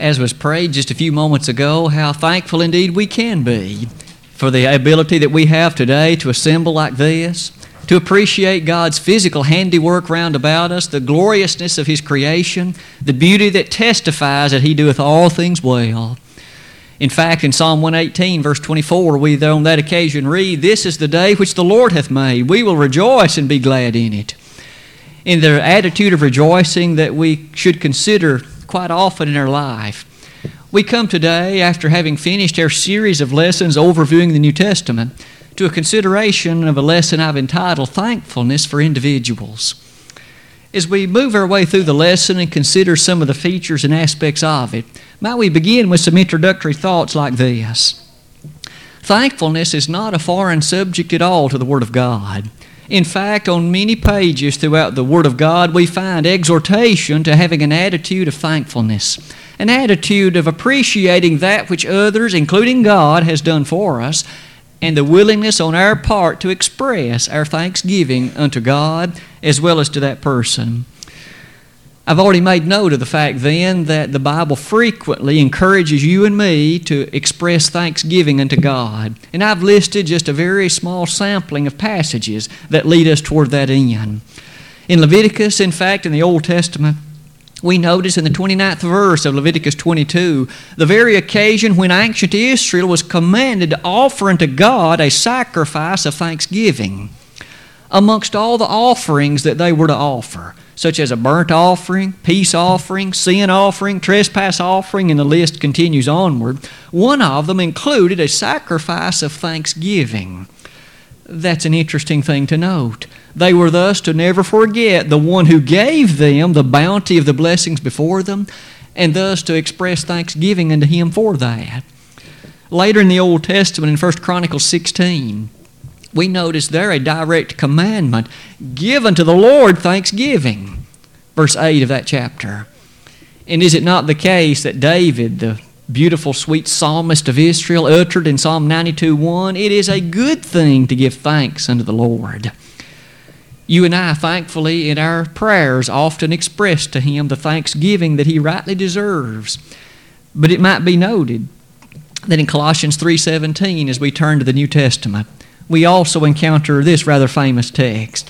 as was prayed just a few moments ago, how thankful indeed we can be for the ability that we have today to assemble like this, to appreciate God's physical handiwork round about us, the gloriousness of His creation, the beauty that testifies that He doeth all things well. In fact, in Psalm 118, verse 24, we on that occasion read, This is the day which the Lord hath made. We will rejoice and be glad in it. In the attitude of rejoicing that we should consider quite often in our life. We come today, after having finished our series of lessons overviewing the New Testament, to a consideration of a lesson I've entitled Thankfulness for Individuals. As we move our way through the lesson and consider some of the features and aspects of it, might we begin with some introductory thoughts like this? Thankfulness is not a foreign subject at all to the Word of God. In fact, on many pages throughout the Word of God, we find exhortation to having an attitude of thankfulness, an attitude of appreciating that which others, including God, has done for us, and the willingness on our part to express our thanksgiving unto God as well as to that person. I've already made note of the fact then that the Bible frequently encourages you and me to express thanksgiving unto God. And I've listed just a very small sampling of passages that lead us toward that end. In Leviticus, in fact, in the Old Testament, we notice in the 29th verse of Leviticus 22 the very occasion when ancient Israel was commanded to offer unto God a sacrifice of thanksgiving amongst all the offerings that they were to offer such as a burnt offering, peace offering, sin offering, trespass offering, and the list continues onward. One of them included a sacrifice of thanksgiving. That's an interesting thing to note. They were thus to never forget the one who gave them the bounty of the blessings before them, and thus to express thanksgiving unto him for that. Later in the Old Testament, in 1 Chronicles 16, we notice there a direct commandment given to the Lord thanksgiving. Verse 8 of that chapter. And is it not the case that David, the beautiful, sweet psalmist of Israel, uttered in Psalm 92 1, It is a good thing to give thanks unto the Lord. You and I, thankfully, in our prayers, often express to Him the thanksgiving that He rightly deserves. But it might be noted that in Colossians 3:17 as we turn to the New Testament we also encounter this rather famous text.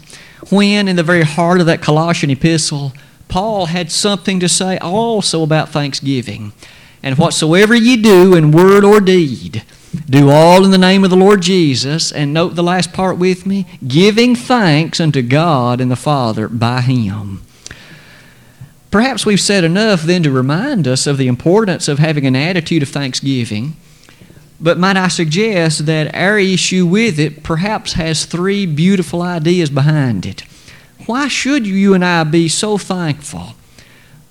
When, in the very heart of that Colossian epistle, Paul had something to say also about thanksgiving. And whatsoever ye do in word or deed, do all in the name of the Lord Jesus. And note the last part with me giving thanks unto God and the Father by Him. Perhaps we've said enough then to remind us of the importance of having an attitude of thanksgiving. But might I suggest that our issue with it perhaps has three beautiful ideas behind it. Why should you and I be so thankful?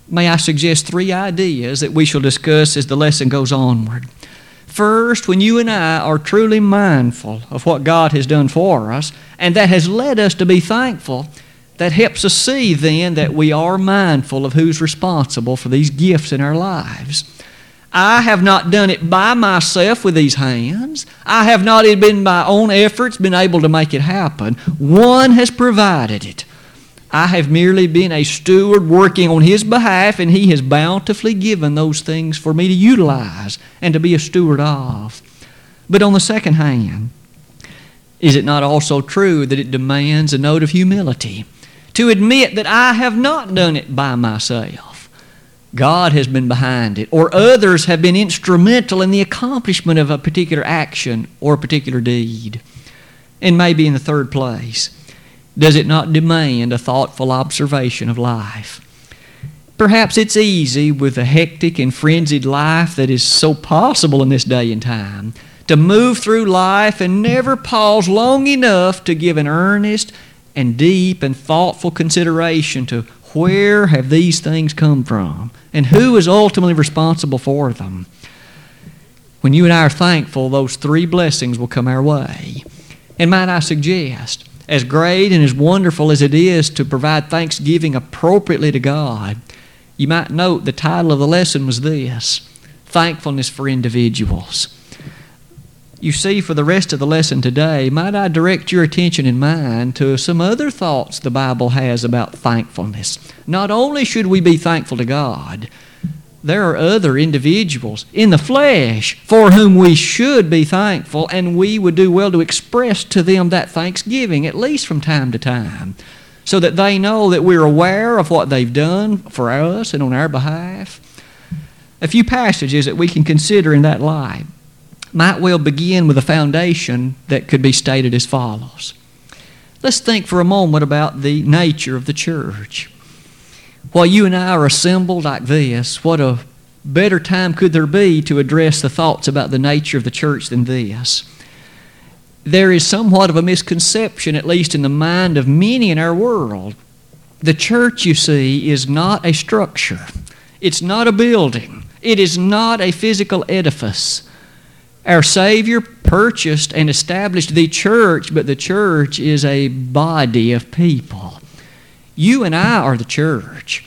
May I suggest three ideas that we shall discuss as the lesson goes onward. First, when you and I are truly mindful of what God has done for us, and that has led us to be thankful, that helps us see then that we are mindful of who's responsible for these gifts in our lives. I have not done it by myself with these hands. I have not been my own efforts been able to make it happen. One has provided it. I have merely been a steward working on His behalf, and He has bountifully given those things for me to utilize and to be a steward of. But on the second hand, is it not also true that it demands a note of humility to admit that I have not done it by myself? God has been behind it, or others have been instrumental in the accomplishment of a particular action or a particular deed. And maybe in the third place, does it not demand a thoughtful observation of life? Perhaps it's easy with the hectic and frenzied life that is so possible in this day and time to move through life and never pause long enough to give an earnest and deep and thoughtful consideration to where have these things come from? And who is ultimately responsible for them? When you and I are thankful, those three blessings will come our way. And might I suggest, as great and as wonderful as it is to provide thanksgiving appropriately to God, you might note the title of the lesson was this Thankfulness for Individuals. You see, for the rest of the lesson today, might I direct your attention and mine to some other thoughts the Bible has about thankfulness. Not only should we be thankful to God, there are other individuals in the flesh for whom we should be thankful, and we would do well to express to them that thanksgiving, at least from time to time, so that they know that we're aware of what they've done for us and on our behalf. A few passages that we can consider in that light might well begin with a foundation that could be stated as follows. Let's think for a moment about the nature of the church. While you and I are assembled like this, what a better time could there be to address the thoughts about the nature of the church than this? There is somewhat of a misconception, at least in the mind of many in our world. The church, you see, is not a structure, it's not a building, it is not a physical edifice. Our Savior purchased and established the church, but the church is a body of people. You and I are the church.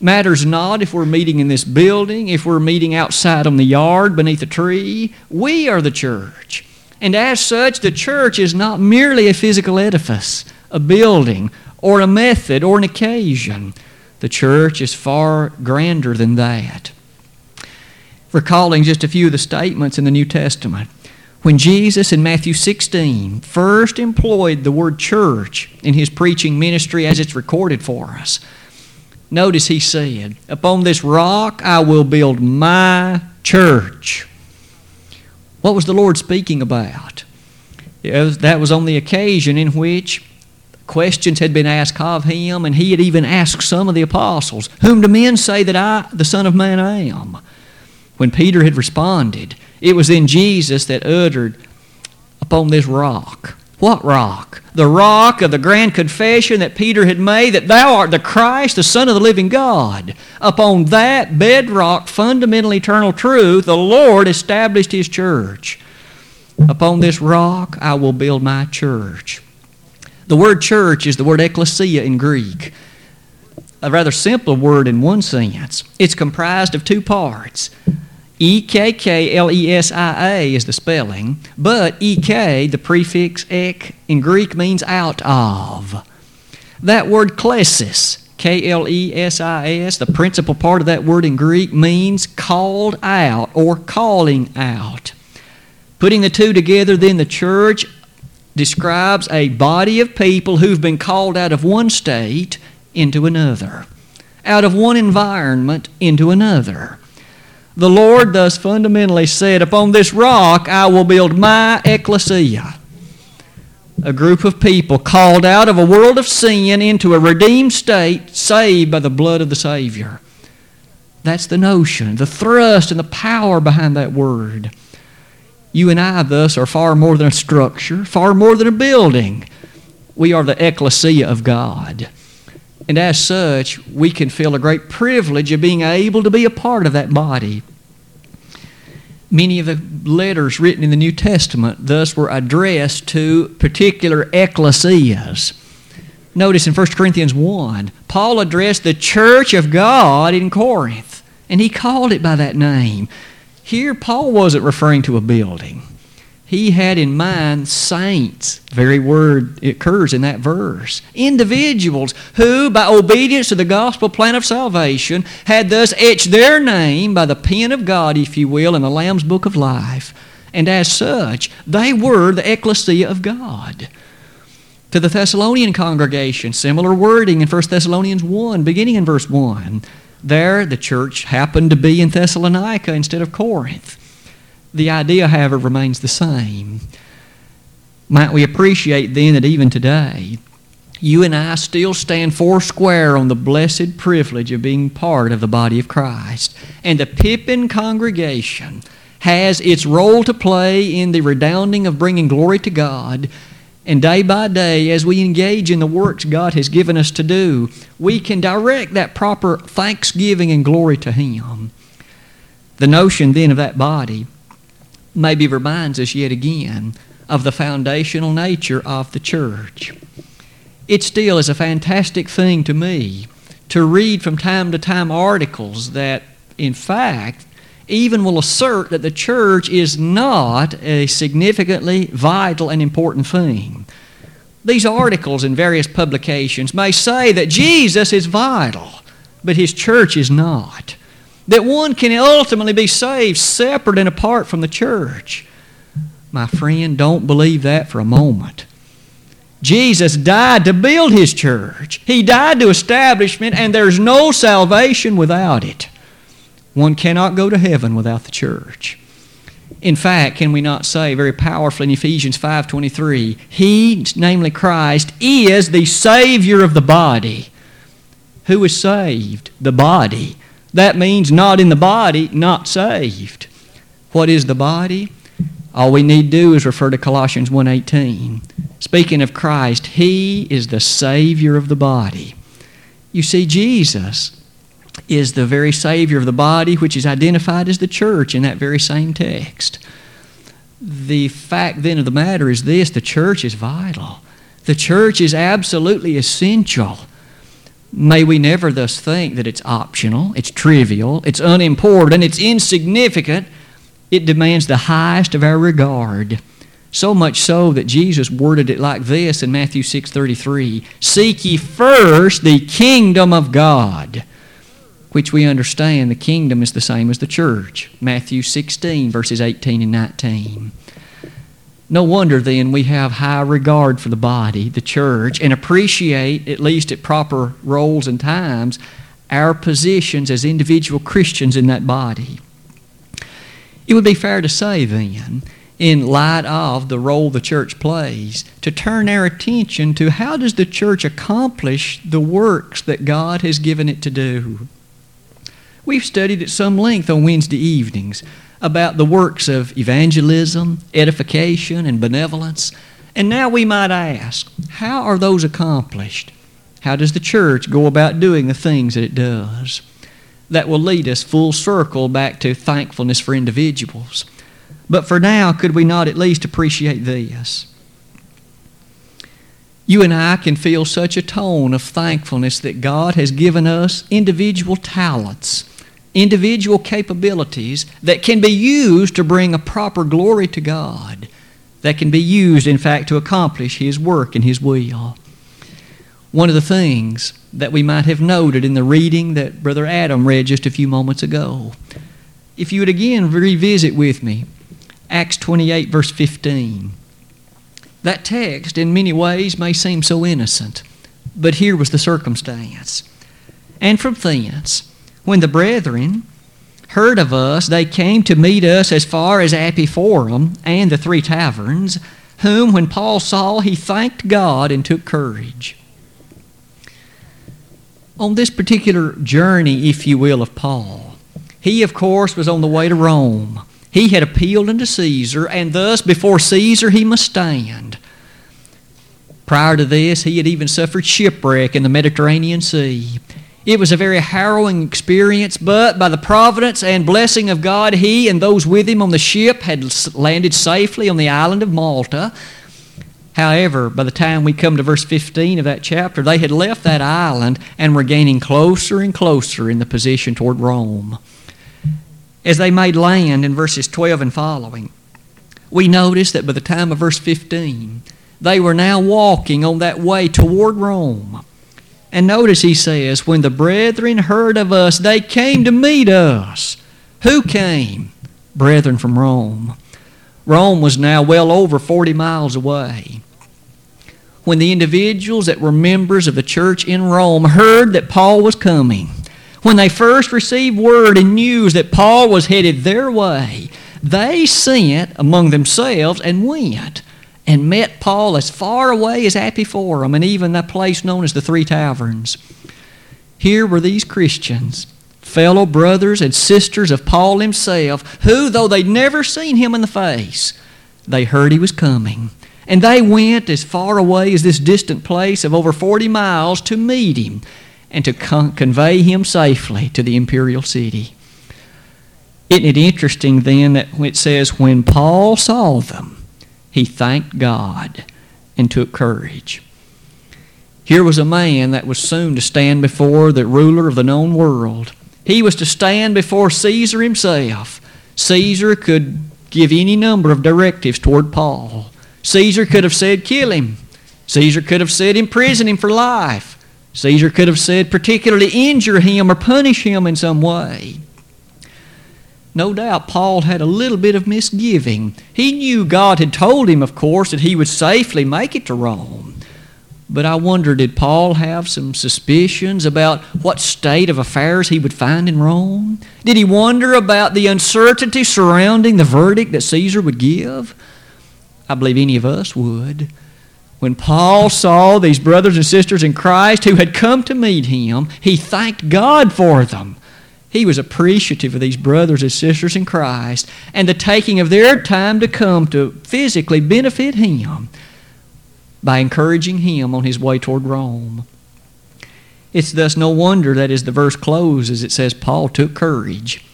Matters not if we're meeting in this building, if we're meeting outside on the yard beneath a tree. We are the church. And as such, the church is not merely a physical edifice, a building, or a method, or an occasion. The church is far grander than that. Recalling just a few of the statements in the New Testament, when Jesus in Matthew 16 first employed the word church in his preaching ministry as it's recorded for us, notice he said, Upon this rock I will build my church. What was the Lord speaking about? Was, that was on the occasion in which questions had been asked of him, and he had even asked some of the apostles, Whom do men say that I, the Son of Man, am? When Peter had responded, it was in Jesus that uttered upon this rock. What rock? The rock of the grand confession that Peter had made that thou art the Christ, the Son of the living God. Upon that bedrock, fundamental eternal truth, the Lord established His church. Upon this rock I will build my church. The word church is the word ecclesia in Greek. A rather simple word in one sense. It's comprised of two parts E K K L E S I A is the spelling, but E K, the prefix ek in Greek, means out of. That word klesis, K L E S I S, the principal part of that word in Greek, means called out or calling out. Putting the two together, then the church describes a body of people who've been called out of one state into another, out of one environment into another. The Lord thus fundamentally said, Upon this rock I will build my ecclesia. A group of people called out of a world of sin into a redeemed state, saved by the blood of the Savior. That's the notion, the thrust, and the power behind that word. You and I, thus, are far more than a structure, far more than a building. We are the ecclesia of God. And as such, we can feel a great privilege of being able to be a part of that body. Many of the letters written in the New Testament thus were addressed to particular ecclesias. Notice in 1 Corinthians 1, Paul addressed the church of God in Corinth, and he called it by that name. Here, Paul wasn't referring to a building he had in mind saints. The very word occurs in that verse. Individuals who, by obedience to the gospel plan of salvation, had thus etched their name by the pen of God, if you will, in the Lamb's book of life. And as such, they were the ecclesia of God. To the Thessalonian congregation, similar wording in 1 Thessalonians 1, beginning in verse 1. There, the church happened to be in Thessalonica instead of Corinth. The idea, however, remains the same. Might we appreciate then that even today, you and I still stand foursquare on the blessed privilege of being part of the body of Christ. And the Pippin congregation has its role to play in the redounding of bringing glory to God. And day by day, as we engage in the works God has given us to do, we can direct that proper thanksgiving and glory to Him. The notion then of that body maybe reminds us yet again of the foundational nature of the church. It still is a fantastic thing to me to read from time to time articles that, in fact, even will assert that the church is not a significantly vital and important thing. These articles in various publications may say that Jesus is vital, but his church is not. That one can ultimately be saved separate and apart from the church. My friend, don't believe that for a moment. Jesus died to build his church. He died to establish it, and there's no salvation without it. One cannot go to heaven without the church. In fact, can we not say very powerfully in Ephesians 5:23, he, namely Christ, is the savior of the body. Who is saved? The body. That means not in the body, not saved. What is the body? All we need do is refer to Colossians 1:18. Speaking of Christ, he is the savior of the body. You see Jesus is the very savior of the body which is identified as the church in that very same text. The fact then of the matter is this, the church is vital. The church is absolutely essential. May we never thus think that it's optional, it's trivial, it's unimportant, it's insignificant. It demands the highest of our regard. So much so that Jesus worded it like this in Matthew 6:33, "Seek ye first the kingdom of God." Which we understand the kingdom is the same as the church. Matthew 16 verses 18 and 19. No wonder then we have high regard for the body, the church, and appreciate, at least at proper roles and times, our positions as individual Christians in that body. It would be fair to say then, in light of the role the church plays, to turn our attention to how does the church accomplish the works that God has given it to do. We've studied at some length on Wednesday evenings about the works of evangelism, edification, and benevolence. And now we might ask, how are those accomplished? How does the church go about doing the things that it does? That will lead us full circle back to thankfulness for individuals. But for now, could we not at least appreciate this? You and I can feel such a tone of thankfulness that God has given us individual talents individual capabilities that can be used to bring a proper glory to God, that can be used, in fact, to accomplish His work and His will. One of the things that we might have noted in the reading that Brother Adam read just a few moments ago, if you would again revisit with me Acts 28, verse 15. That text, in many ways, may seem so innocent, but here was the circumstance. And from thence, when the brethren heard of us, they came to meet us as far as Appii Forum and the three taverns, whom, when Paul saw, he thanked God and took courage. On this particular journey, if you will, of Paul, he, of course, was on the way to Rome. He had appealed unto Caesar, and thus before Caesar he must stand. Prior to this, he had even suffered shipwreck in the Mediterranean Sea. It was a very harrowing experience, but by the providence and blessing of God, he and those with him on the ship had landed safely on the island of Malta. However, by the time we come to verse 15 of that chapter, they had left that island and were gaining closer and closer in the position toward Rome. As they made land in verses 12 and following, we notice that by the time of verse 15, they were now walking on that way toward Rome. And notice he says, When the brethren heard of us, they came to meet us. Who came? Brethren from Rome. Rome was now well over 40 miles away. When the individuals that were members of the church in Rome heard that Paul was coming, when they first received word and news that Paul was headed their way, they sent among themselves and went and met Paul as far away as Appii Forum and even that place known as the Three Taverns. Here were these Christians, fellow brothers and sisters of Paul himself, who, though they'd never seen him in the face, they heard he was coming. And they went as far away as this distant place of over 40 miles to meet him and to con- convey him safely to the imperial city. Isn't it interesting then that it says, when Paul saw them, he thanked God and took courage. Here was a man that was soon to stand before the ruler of the known world. He was to stand before Caesar himself. Caesar could give any number of directives toward Paul. Caesar could have said, kill him. Caesar could have said, imprison him for life. Caesar could have said, particularly injure him or punish him in some way. No doubt Paul had a little bit of misgiving. He knew God had told him, of course, that he would safely make it to Rome. But I wonder, did Paul have some suspicions about what state of affairs he would find in Rome? Did he wonder about the uncertainty surrounding the verdict that Caesar would give? I believe any of us would. When Paul saw these brothers and sisters in Christ who had come to meet him, he thanked God for them. He was appreciative of these brothers and sisters in Christ and the taking of their time to come to physically benefit him by encouraging him on his way toward Rome. It's thus no wonder that as the verse closes, it says Paul took courage.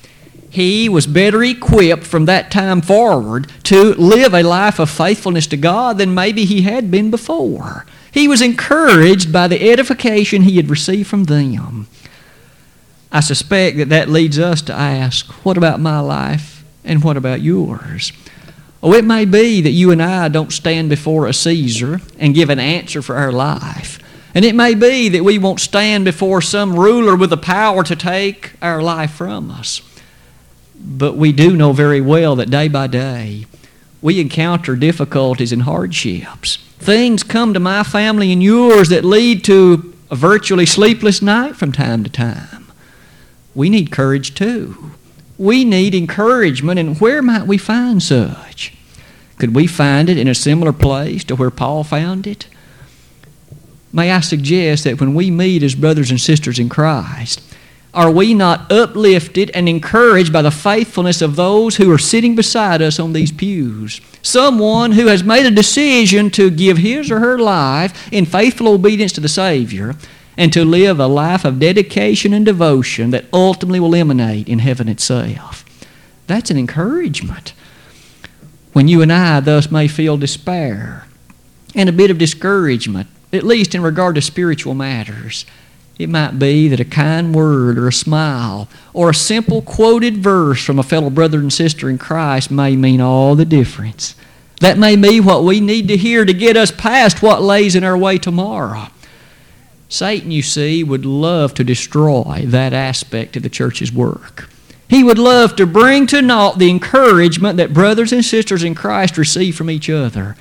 He was better equipped from that time forward to live a life of faithfulness to God than maybe he had been before. He was encouraged by the edification he had received from them. I suspect that that leads us to ask, what about my life and what about yours? Oh, it may be that you and I don't stand before a Caesar and give an answer for our life. And it may be that we won't stand before some ruler with the power to take our life from us. But we do know very well that day by day we encounter difficulties and hardships. Things come to my family and yours that lead to a virtually sleepless night from time to time we need courage too. We need encouragement, and where might we find such? Could we find it in a similar place to where Paul found it? May I suggest that when we meet as brothers and sisters in Christ, are we not uplifted and encouraged by the faithfulness of those who are sitting beside us on these pews? Someone who has made a decision to give his or her life in faithful obedience to the Savior and to live a life of dedication and devotion that ultimately will emanate in heaven itself. That's an encouragement. When you and I thus may feel despair and a bit of discouragement, at least in regard to spiritual matters, it might be that a kind word or a smile or a simple quoted verse from a fellow brother and sister in Christ may mean all the difference. That may be what we need to hear to get us past what lays in our way tomorrow. Satan, you see, would love to destroy that aspect of the church's work. He would love to bring to naught the encouragement that brothers and sisters in Christ receive from each other.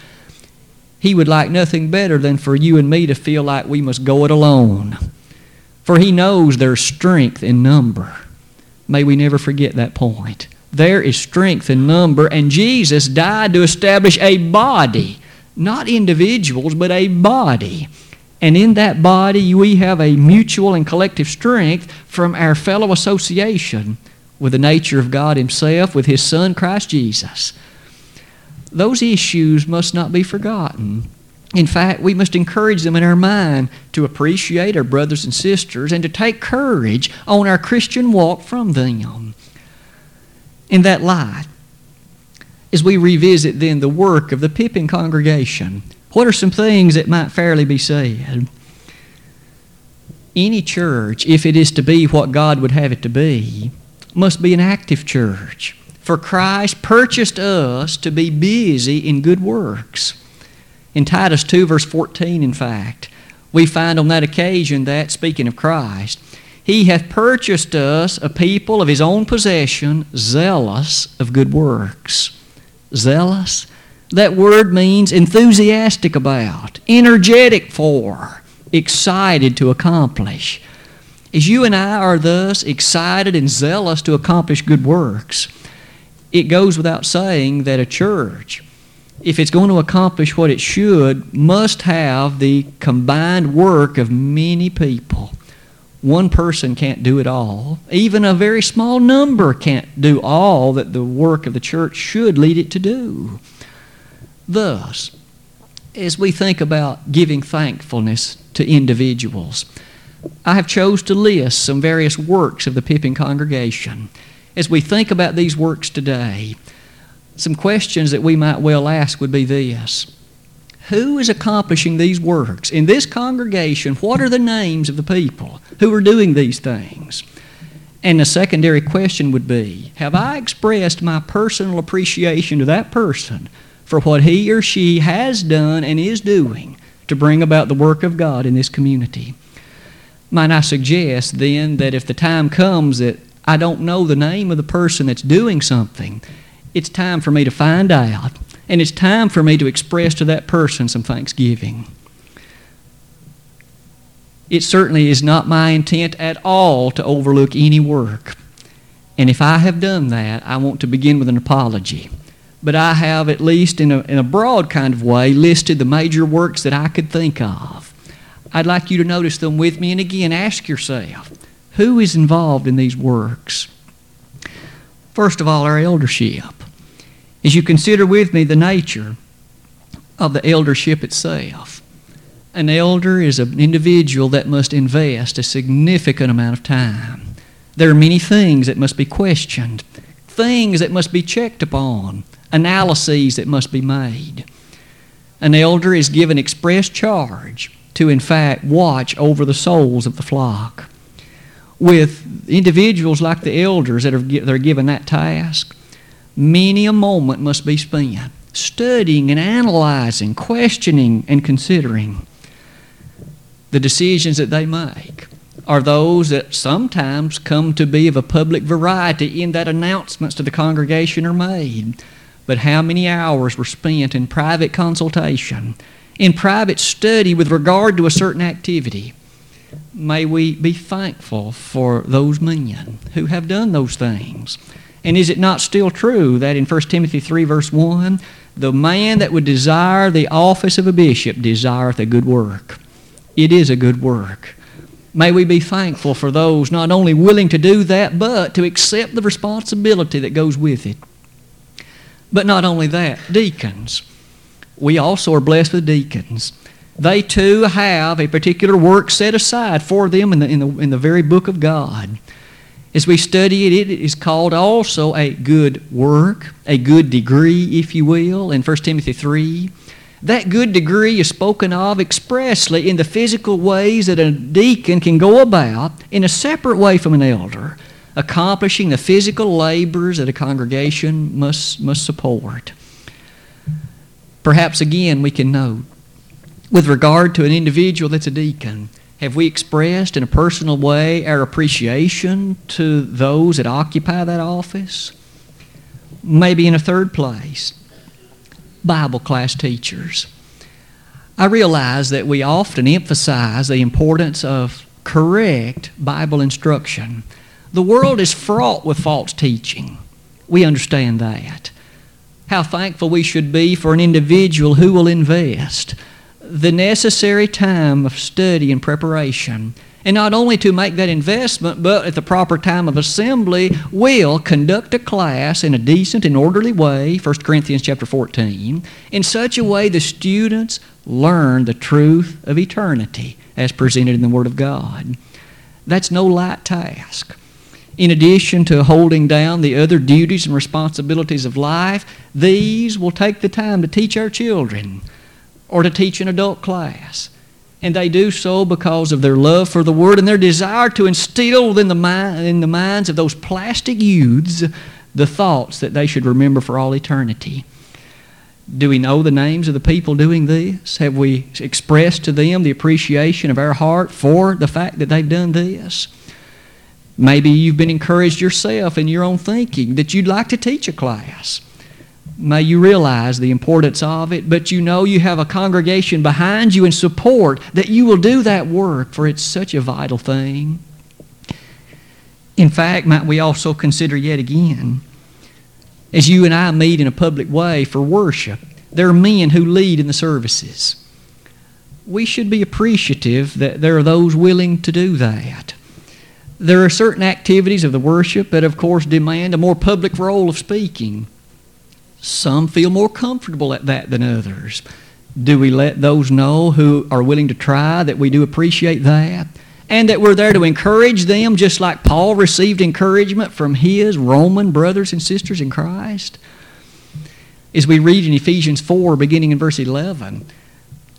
He would like nothing better than for you and me to feel like we must go it alone. For he knows there's strength in number. May we never forget that point. There is strength in number, and Jesus died to establish a body, not individuals, but a body. And in that body, we have a mutual and collective strength from our fellow association with the nature of God Himself, with His Son, Christ Jesus. Those issues must not be forgotten. In fact, we must encourage them in our mind to appreciate our brothers and sisters and to take courage on our Christian walk from them. In that light, as we revisit then the work of the Pippin congregation, what are some things that might fairly be said? Any church, if it is to be what God would have it to be, must be an active church. For Christ purchased us to be busy in good works. In Titus 2, verse 14, in fact, we find on that occasion that, speaking of Christ, He hath purchased us a people of His own possession, zealous of good works. Zealous? That word means enthusiastic about, energetic for, excited to accomplish. As you and I are thus excited and zealous to accomplish good works, it goes without saying that a church, if it's going to accomplish what it should, must have the combined work of many people. One person can't do it all. Even a very small number can't do all that the work of the church should lead it to do. Thus, as we think about giving thankfulness to individuals, I have chose to list some various works of the Pippin congregation. As we think about these works today, some questions that we might well ask would be this. Who is accomplishing these works? In this congregation, what are the names of the people who are doing these things? And the secondary question would be Have I expressed my personal appreciation to that person for what he or she has done and is doing to bring about the work of God in this community. Might I suggest then that if the time comes that I don't know the name of the person that's doing something, it's time for me to find out. And it's time for me to express to that person some thanksgiving. It certainly is not my intent at all to overlook any work. And if I have done that, I want to begin with an apology. But I have, at least in a, in a broad kind of way, listed the major works that I could think of. I'd like you to notice them with me and again ask yourself who is involved in these works? First of all, our eldership. As you consider with me the nature of the eldership itself, an elder is an individual that must invest a significant amount of time. There are many things that must be questioned, things that must be checked upon, analyses that must be made. An elder is given express charge to, in fact, watch over the souls of the flock. With individuals like the elders that are, that are given that task, many a moment must be spent studying and analyzing, questioning and considering the decisions that they make are those that sometimes come to be of a public variety in that announcements to the congregation are made. But how many hours were spent in private consultation, in private study with regard to a certain activity? May we be thankful for those men who have done those things. And is it not still true that in 1 Timothy 3, verse 1, the man that would desire the office of a bishop desireth a good work? It is a good work. May we be thankful for those not only willing to do that, but to accept the responsibility that goes with it. But not only that, deacons. We also are blessed with deacons. They too have a particular work set aside for them in the, in the, in the very book of God. As we study it, it is called also a good work, a good degree, if you will, in 1 Timothy 3. That good degree is spoken of expressly in the physical ways that a deacon can go about in a separate way from an elder, accomplishing the physical labors that a congregation must, must support. Perhaps again we can note, with regard to an individual that's a deacon, have we expressed in a personal way our appreciation to those that occupy that office? Maybe in a third place, Bible class teachers. I realize that we often emphasize the importance of correct Bible instruction. The world is fraught with false teaching. We understand that. How thankful we should be for an individual who will invest the necessary time of study and preparation and not only to make that investment, but at the proper time of assembly, will conduct a class in a decent and orderly way, 1 Corinthians chapter 14, in such a way the students learn the truth of eternity as presented in the Word of God. That's no light task. In addition to holding down the other duties and responsibilities of life, these will take the time to teach our children or to teach an adult class and they do so because of their love for the Word and their desire to instill within the, mind, in the minds of those plastic youths the thoughts that they should remember for all eternity. Do we know the names of the people doing this? Have we expressed to them the appreciation of our heart for the fact that they've done this? Maybe you've been encouraged yourself in your own thinking that you'd like to teach a class. May you realize the importance of it, but you know you have a congregation behind you in support that you will do that work, for it's such a vital thing. In fact, might we also consider yet again, as you and I meet in a public way for worship, there are men who lead in the services. We should be appreciative that there are those willing to do that. There are certain activities of the worship that, of course, demand a more public role of speaking. Some feel more comfortable at that than others. Do we let those know who are willing to try that we do appreciate that? And that we're there to encourage them just like Paul received encouragement from his Roman brothers and sisters in Christ? As we read in Ephesians 4, beginning in verse 11,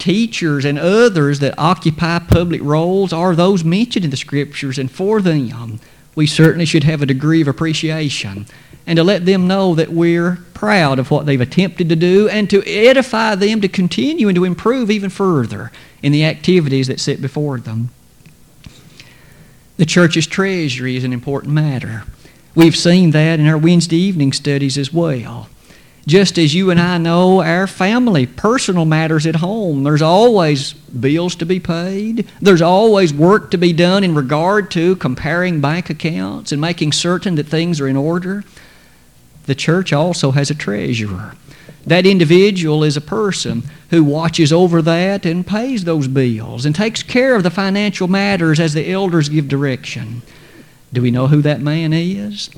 teachers and others that occupy public roles are those mentioned in the Scriptures, and for them, we certainly should have a degree of appreciation and to let them know that we're proud of what they've attempted to do and to edify them to continue and to improve even further in the activities that sit before them. The church's treasury is an important matter. We've seen that in our Wednesday evening studies as well. Just as you and I know our family, personal matters at home, there's always bills to be paid. There's always work to be done in regard to comparing bank accounts and making certain that things are in order. The church also has a treasurer. That individual is a person who watches over that and pays those bills and takes care of the financial matters as the elders give direction. Do we know who that man is?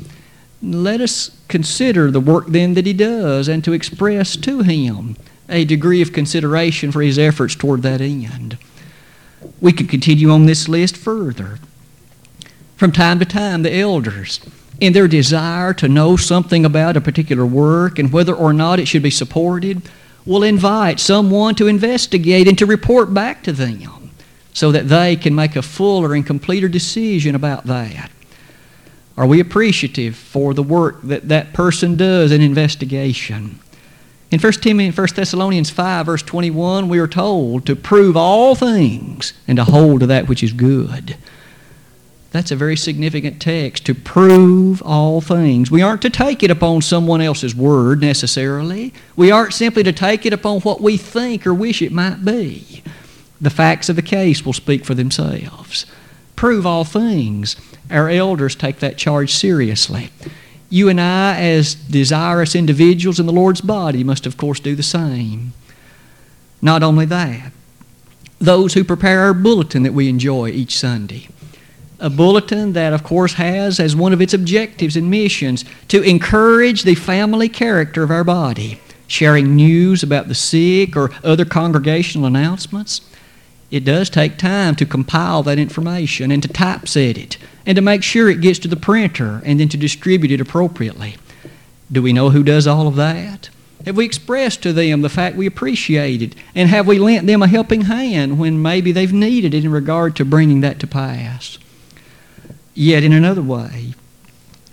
Let us consider the work then that he does and to express to him a degree of consideration for his efforts toward that end. We could continue on this list further. From time to time, the elders, in their desire to know something about a particular work and whether or not it should be supported, will invite someone to investigate and to report back to them so that they can make a fuller and completer decision about that. Are we appreciative for the work that that person does in investigation? In 1 Timothy, 1 Thessalonians 5, verse 21, we are told to prove all things and to hold to that which is good. That's a very significant text, to prove all things. We aren't to take it upon someone else's word necessarily. We aren't simply to take it upon what we think or wish it might be. The facts of the case will speak for themselves. Prove all things our elders take that charge seriously. You and I, as desirous individuals in the Lord's body, must of course do the same. Not only that, those who prepare our bulletin that we enjoy each Sunday. A bulletin that, of course, has as one of its objectives and missions to encourage the family character of our body, sharing news about the sick or other congregational announcements. It does take time to compile that information and to typeset it and to make sure it gets to the printer and then to distribute it appropriately. Do we know who does all of that? Have we expressed to them the fact we appreciate it? And have we lent them a helping hand when maybe they've needed it in regard to bringing that to pass? Yet, in another way,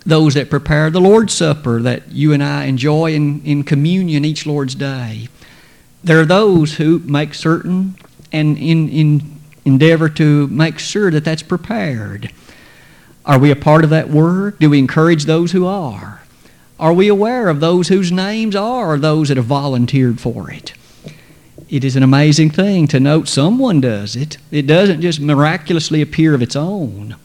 those that prepare the Lord's Supper that you and I enjoy in, in communion each Lord's Day, there are those who make certain and in, in endeavor to make sure that that's prepared. Are we a part of that work? Do we encourage those who are? Are we aware of those whose names are those that have volunteered for it? It is an amazing thing to note someone does it. It doesn't just miraculously appear of its own.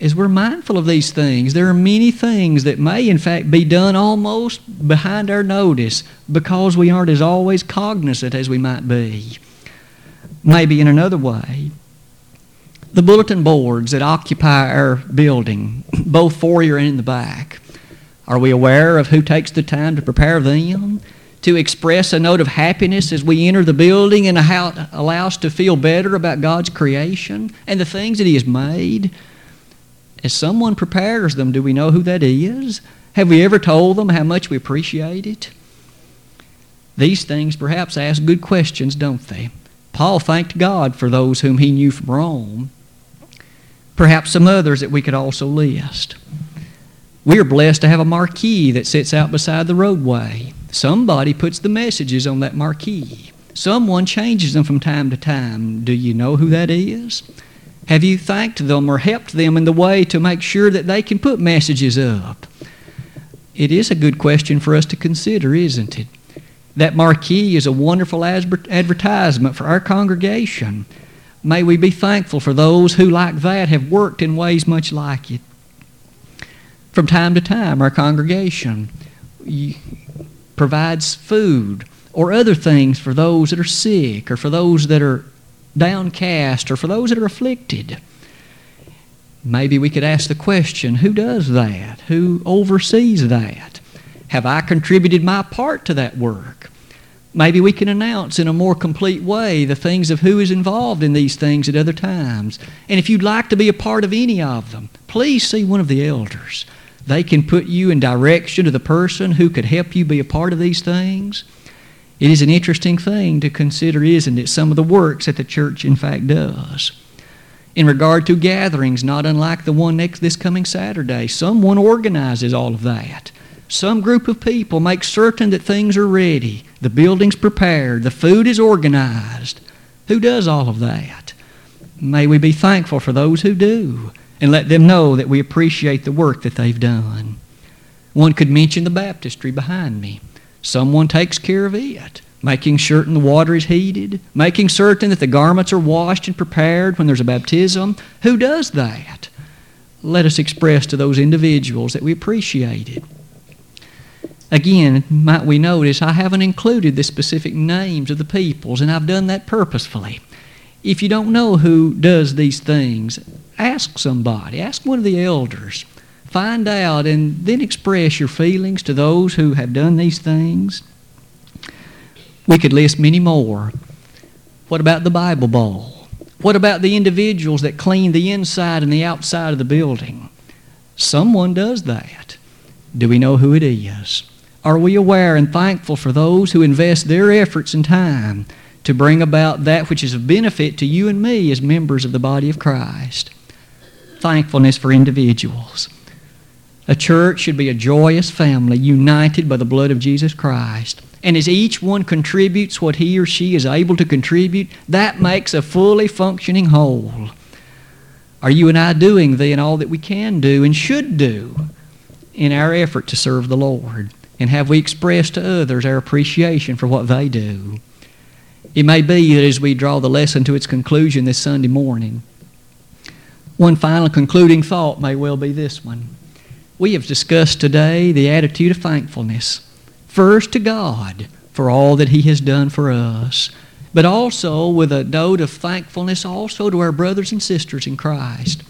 As we're mindful of these things, there are many things that may, in fact, be done almost behind our notice because we aren't as always cognizant as we might be. Maybe in another way, the bulletin boards that occupy our building, both foyer and in the back, are we aware of who takes the time to prepare them? To express a note of happiness as we enter the building and how it allows us to feel better about God's creation and the things that He has made? As someone prepares them, do we know who that is? Have we ever told them how much we appreciate it? These things perhaps ask good questions, don't they? Paul thanked God for those whom he knew from Rome perhaps some others that we could also list. We are blessed to have a marquee that sits out beside the roadway. Somebody puts the messages on that marquee. Someone changes them from time to time. Do you know who that is? Have you thanked them or helped them in the way to make sure that they can put messages up? It is a good question for us to consider, isn't it? That marquee is a wonderful advertisement for our congregation. May we be thankful for those who, like that, have worked in ways much like it. From time to time, our congregation provides food or other things for those that are sick or for those that are downcast or for those that are afflicted. Maybe we could ask the question who does that? Who oversees that? Have I contributed my part to that work? Maybe we can announce in a more complete way the things of who is involved in these things at other times. And if you'd like to be a part of any of them, please see one of the elders. They can put you in direction to the person who could help you be a part of these things. It is an interesting thing to consider, isn't it, some of the works that the church, in fact, does. In regard to gatherings, not unlike the one next this coming Saturday, someone organizes all of that. Some group of people make certain that things are ready, the building's prepared, the food is organized. Who does all of that? May we be thankful for those who do and let them know that we appreciate the work that they've done. One could mention the baptistry behind me. Someone takes care of it, making certain the water is heated, making certain that the garments are washed and prepared when there's a baptism. Who does that? Let us express to those individuals that we appreciate it. Again, might we notice I haven't included the specific names of the peoples, and I've done that purposefully. If you don't know who does these things, ask somebody, ask one of the elders. Find out and then express your feelings to those who have done these things. We could list many more. What about the Bible Bowl? What about the individuals that clean the inside and the outside of the building? Someone does that. Do we know who it is? Are we aware and thankful for those who invest their efforts and time to bring about that which is of benefit to you and me as members of the body of Christ. Thankfulness for individuals. A church should be a joyous family united by the blood of Jesus Christ. And as each one contributes what he or she is able to contribute, that makes a fully functioning whole. Are you and I doing then all that we can do and should do in our effort to serve the Lord? And have we expressed to others our appreciation for what they do? It may be that as we draw the lesson to its conclusion this Sunday morning, one final concluding thought may well be this one. We have discussed today the attitude of thankfulness. First to God for all that He has done for us, but also with a note of thankfulness also to our brothers and sisters in Christ.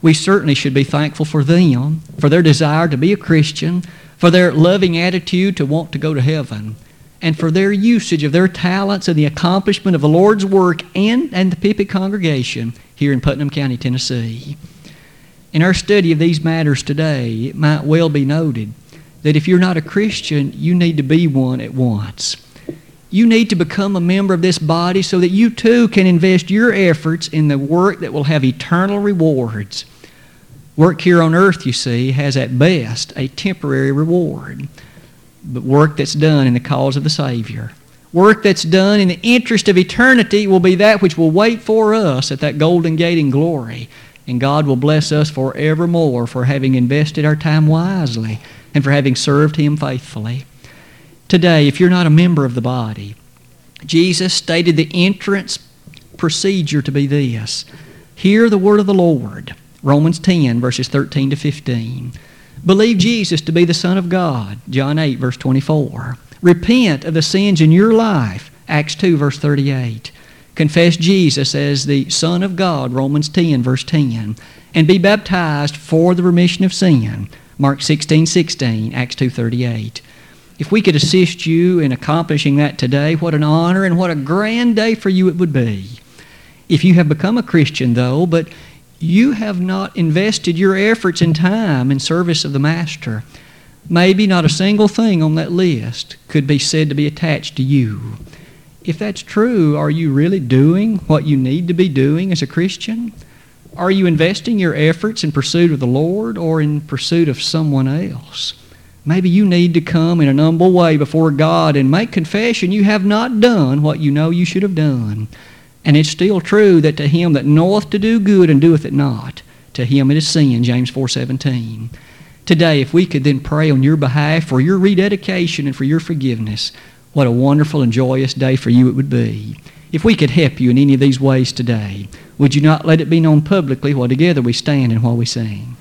We certainly should be thankful for them, for their desire to be a Christian, for their loving attitude to want to go to heaven and for their usage of their talents and the accomplishment of the Lord's work and, and the Pippin congregation here in Putnam County, Tennessee. In our study of these matters today, it might well be noted that if you're not a Christian, you need to be one at once. You need to become a member of this body so that you too can invest your efforts in the work that will have eternal rewards. Work here on earth, you see, has at best a temporary reward but work that's done in the cause of the Savior. Work that's done in the interest of eternity will be that which will wait for us at that golden gate in glory. And God will bless us forevermore for having invested our time wisely and for having served Him faithfully. Today, if you're not a member of the body, Jesus stated the entrance procedure to be this Hear the word of the Lord. Romans 10, verses 13 to 15. Believe Jesus to be the Son of God, John 8, verse 24. Repent of the sins in your life, Acts 2, verse 38. Confess Jesus as the Son of God, Romans 10, verse 10. And be baptized for the remission of sin, Mark 16, 16, Acts 2, 38. If we could assist you in accomplishing that today, what an honor and what a grand day for you it would be. If you have become a Christian, though, but you have not invested your efforts and time in service of the Master. Maybe not a single thing on that list could be said to be attached to you. If that's true, are you really doing what you need to be doing as a Christian? Are you investing your efforts in pursuit of the Lord or in pursuit of someone else? Maybe you need to come in an humble way before God and make confession you have not done what you know you should have done. And it's still true that to him that knoweth to do good and doeth it not, to him it is sin, James 4.17. Today, if we could then pray on your behalf for your rededication and for your forgiveness, what a wonderful and joyous day for you it would be. If we could help you in any of these ways today, would you not let it be known publicly while together we stand and while we sing?